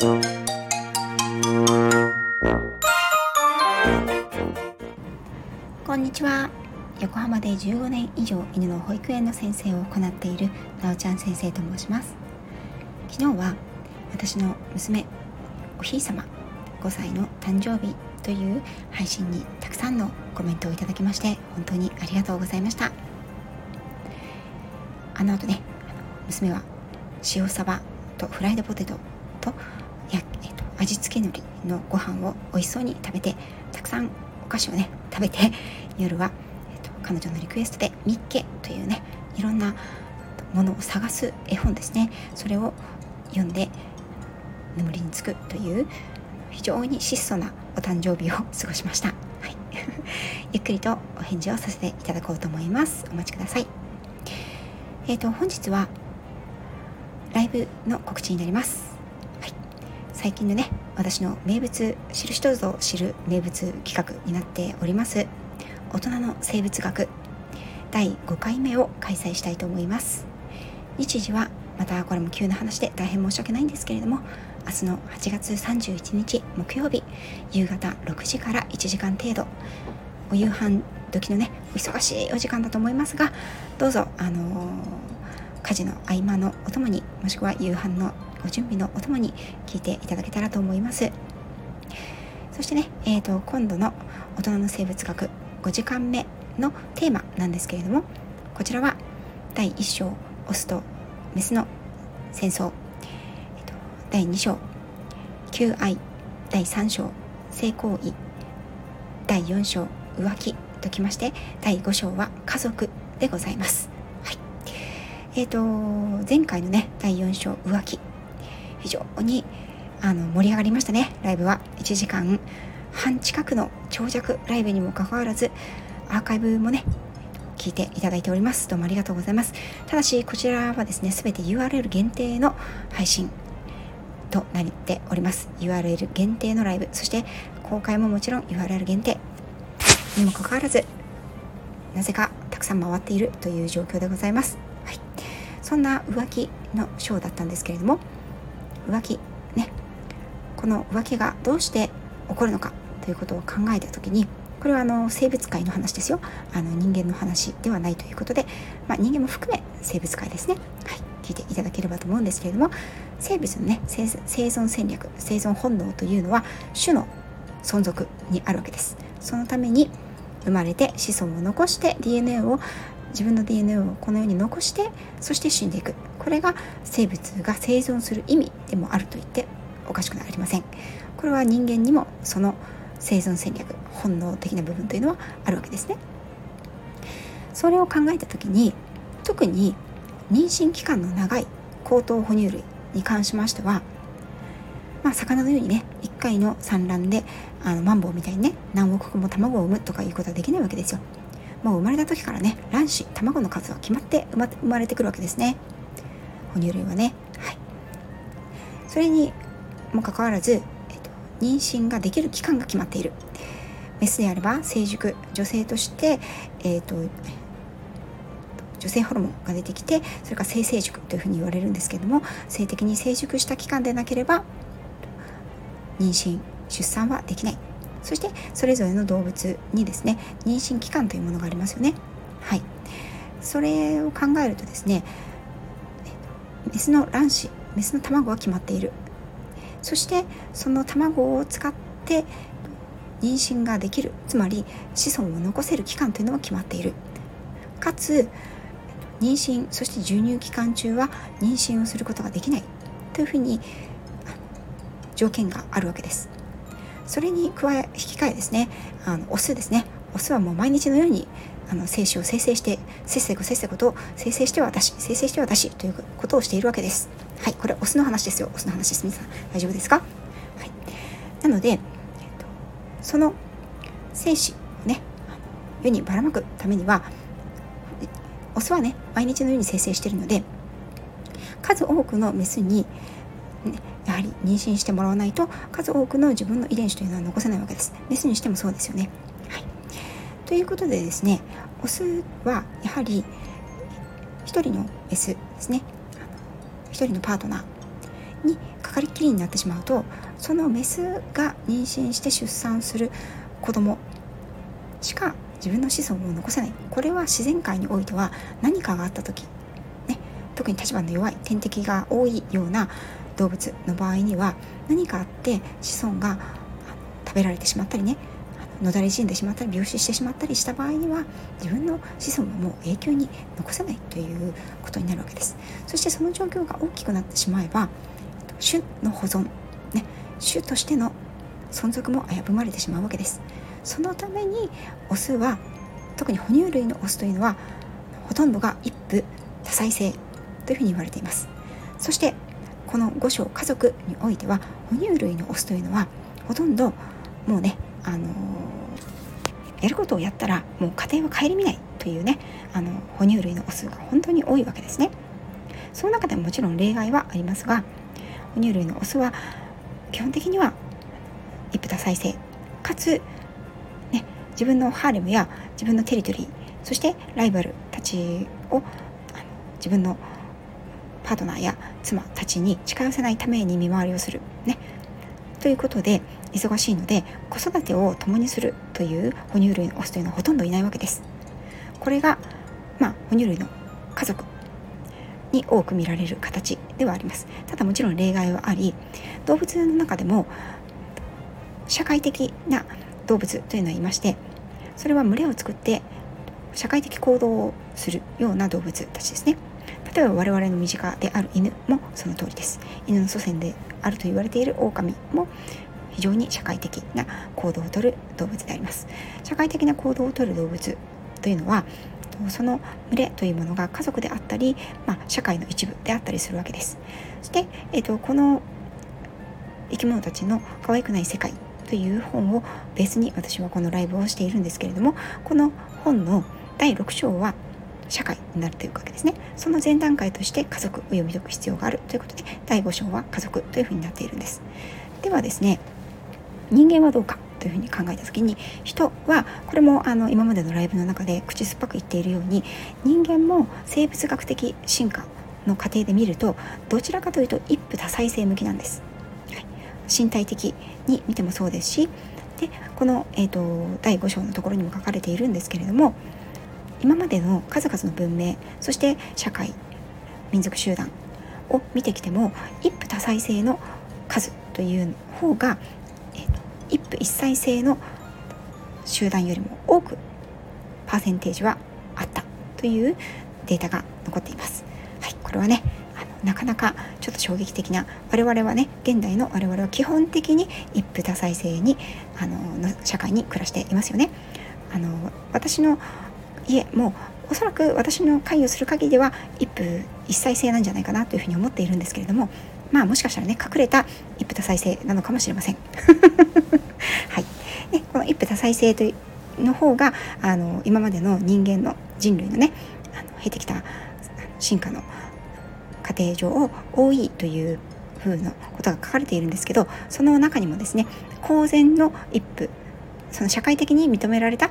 こんにちは。横浜で15年以上犬の保育園の先生を行っているなおちゃん先生と申します。昨日は私の娘おひいさま5歳の誕生日という配信にたくさんのコメントをいただきまして本当にありがとうございました。あの後ね娘は塩サバとフライドポテトとや、えっと、味付け海苔のご飯を美味しそうに食べてたくさんお菓子をね食べて 夜は、えっと、彼女のリクエストで「ミッケ」というねいろんなものを探す絵本ですね。それを読んで眠りにつくという非常に質素なお誕生日を過ごしました、はい、ゆっくりとお返事をさせていただこうと思います。お待ちください。えっ、ー、と本日はライブの告知になります、最近のね私の名物知る人ぞ知る名物企画になっております。大人の生物学。第5回目を開催したいと思います。日時はまたこれも急な話で大変申し訳ないんですけれども明日の8月31日木曜日夕方6時から1時間程度。お夕飯時のねお忙しいお時間だと思いますがどうぞあのー、家事の合間のお供にもしくは夕飯のご準備のお供に聞いていただけたらと思います。そしてね、えーと、今度の大人の生物学5時間目のテーマなんですけれどもこちらは第1章オスとメスの戦争。えっと第2章求愛。第3章性行為。第4章浮気ときまして第5章は家族でございます。はい、えーと前回のね第4章浮気。非常にあの盛り上がりましたね。ライブは。1時間半近くの長尺ライブにもかかわらずアーカイブもね聞いていただいております。どうもありがとうございます。ただしこちらはですね全て URL 限定の配信となっております。URL 限定のライブ。そして公開ももちろん URL 限定にもかかわらずなぜかたくさん回っているという状況でございます、そんな浮気のショーだったんですけれども浮気ねこの浮気がどうして起こるのかということを考えた時にこれはあの生物界の話ですよ。あの人間の話ではないということで、まあ、人間も含め生物界ですね、はい、聞いていただければと思うんですけれども生物のね生存戦略生存本能というのは種の存続にあるわけです。そのために生まれて子孫を残して DNA を自分の DNA をこのように残してそして死んでいく。これが生物が生存する意味でもあると言っておかしくありません。これは人間にもその生存戦略本能的な部分というのはあるわけですね。それを考えた時に特に妊娠期間の長い高等哺乳類に関しましてはまあ、魚のようにね1回の産卵であのマンボウみたいにね何億個も卵を産むとかいうことはできないわけですよ。もう生まれた時からね卵子卵の数は決まって生まれてくるわけですね。哺乳類はね。はい。それにもかかわらず、えっと、妊娠ができる期間が決まっている。メスであれば成熟女性として、えっと、女性ホルモンが出てきてそれから性成熟というふうに言われるんですけども性的に成熟した期間でなければ妊娠出産はできない。そしてそれぞれの動物にですね妊娠期間というものがありますよね。はい。それを考えるとですねメスの卵子メスの卵は決まっている。そしてその卵を使って妊娠ができる。つまり子孫を残せる期間というのは決まっている。かつ妊娠そして授乳期間中は妊娠をすることができないというふうに条件があるわけです。それに加え引き換えですねあのオスですね。オスはもう毎日のようにあの精子を生成してせっせこせっせこと生成しては私生成しては私ということをしているわけです。はいこれオスの話ですよ。オスの話です。皆さん大丈夫ですか？はい。なので、えっと、その精子をね世にばらまくためにはオスはね毎日のように生成しているので数多くのメスに、ね、やはり妊娠してもらわないと数多くの自分の遺伝子というのは残せないわけです。メスにしてもそうですよね、はい、ということでですねオスはやはり1人のメスですね。1人のパートナーにかかりきりになってしまうとそのメスが妊娠して出産する子供しか自分の子孫を残せない。これは自然界においては何かがあった時、ね、特に立場の弱い天敵が多いような動物の場合には何かあって子孫が食べられてしまったりねのだれ死んでしまったり病死してしまったりした場合には自分の子孫はもう永久に残せないということになるわけです。そしてその状況が大きくなってしまえば種の保存、ね、種としての存続も危ぶまれてしまうわけです。そのためにオスは特に哺乳類のオスというのはほとんどが一夫多妻制というふうに言われています。そしてこの五章家族においては哺乳類のオスというのはほとんどもうねあのやることをやったらもう家庭は顧みないというねあの哺乳類のオスが本当に多いわけですね。その中でももちろん例外はありますが哺乳類のオスは基本的には一夫多妻制。かつ、ね、自分のハーレムや自分のテリトリーそしてライバルたちを自分のパートナーや妻たちに近寄せないために見回りをする、ね、ということで忙しいので子育てを共にするという哺乳類のオスというのはほとんどいないわけです。これが、まあ、哺乳類の家族に多く見られる形ではあります。ただもちろん例外はあり動物の中でも社会的な動物というのはいましてそれは群れを作って社会的行動をするような動物たちですね。例えば我々の身近である犬もその通りです。犬の祖先であると言われている狼も非常に社会的な行動をとる動物であります社会的な行動をとる動物というのはその群れというものが家族であったり、まあ、社会の一部であったりするわけですそして、えーと、この生き物たちの可愛くない世界という本をベースに私はこのライブをしているんですけれどもこの本の第6章は社会になるというわけですね。その前段階として家族を読み解く必要があるということで第5章は家族というふうになっているんです。ではですね人間はどうかというふうに考えた時に人はこれもあの今までのライブの中で口酸っぱく言っているように人間も生物学的進化の過程で見るとどちらかというと一夫多妻制向きなんです、はい、身体的に見てもそうですしでこの、えーと、第5章のところにも書かれているんですけれども今までの数々の文明そして社会民族集団を見てきても一夫多妻制の数という方がえー、と一夫一妻制の集団よりも多くパーセンテージはあったというデータが残っています。はい、これはねあのなかなかちょっと衝撃的な我々はね現代の我々は基本的に一夫多妻制にあのの社会に暮らしていますよね。あの私の家もうおそらく私の関与する限りでは一夫一妻制なんじゃないかなというふうに思っているんですけれどもまあもしかしたらね隠れた一夫多妻制なのかもしれません。はい、でこの一夫多妻制というの方があの今までの人間の人類のねあの経てきた進化の過程上を多いという風のことが書かれているんですけどその中にもですね公然の一夫その社会的に認められた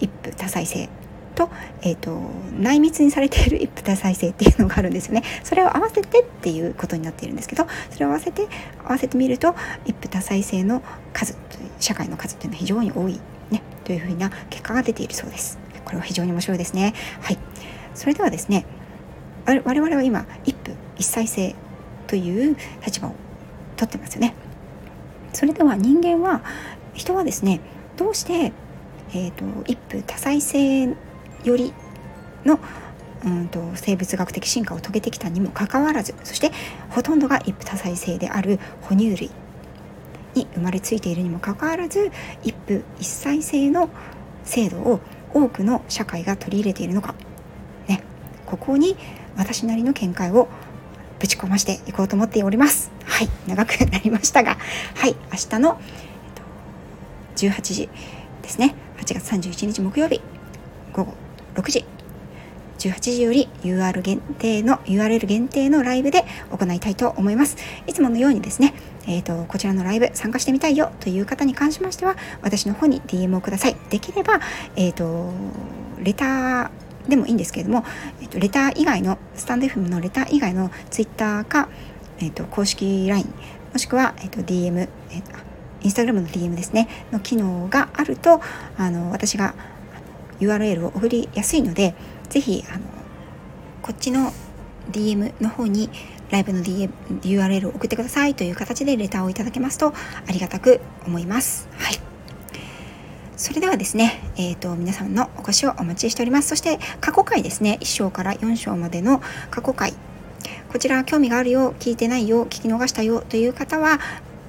一夫多妻制と,、えーと、内密にされている一夫多妻制っていうのがあるんですよね。それを合わせてっていうことになっているんですけどそれを合わせて合わせてみると一夫多妻制の数社会の数というのは非常に多い、ね、というふうな結果が出ているそうです。これは非常に面白いですね。はい。それではですね我々は今一夫一妻制という立場をとってますよね。それでは人間は人はですねどうしてえーと一夫多妻制よりのうんと生物学的進化を遂げてきたにもかかわらずそしてほとんどが一夫多妻制である哺乳類に生まれついているにもかかわらず一夫一妻制の制度を多くの社会が取り入れているのか、ね、ここに私なりの見解をぶち込ましていこうと思っております。はい、長くなりましたが、はい、明日の18時ですね、8月31日木曜日午後6時。18時より UR 限定の URL 限定のライブで行いたいと思います。いつものようにですねえーと、こちらのライブ参加してみたいよという方に関しましては私の方に DM をください。できれば、えーと、レターでもいいんですけれども、えーと、レター以外のスタンド FM のレター以外の Twitter かえーと、公式 LINE もしくは、えーと、DM、えー、インスタグラムの DM ですねの機能があるとあの私が URL を送りやすいのでぜひあのこっちの DM の方にライブの DM URL を送ってくださいという形でレターをいただけますとありがたく思います。はい。それではですね、えーと、皆さんのお越しをお待ちしております。そして過去回ですね、1章から4章までの過去回、こちら興味があるよ、聞いてないよ、聞き逃したよという方は、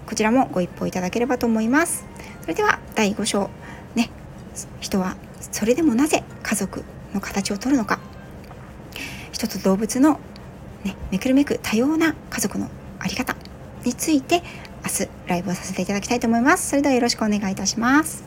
こちらもご一報いただければと思います。それでは第5章、ね、人はそれでもなぜ家族の形をとるのか、人と動物の、ね、めくるめく多様な家族の在り方について明日ライブをさせていただきたいと思います。それではよろしくお願いいたします。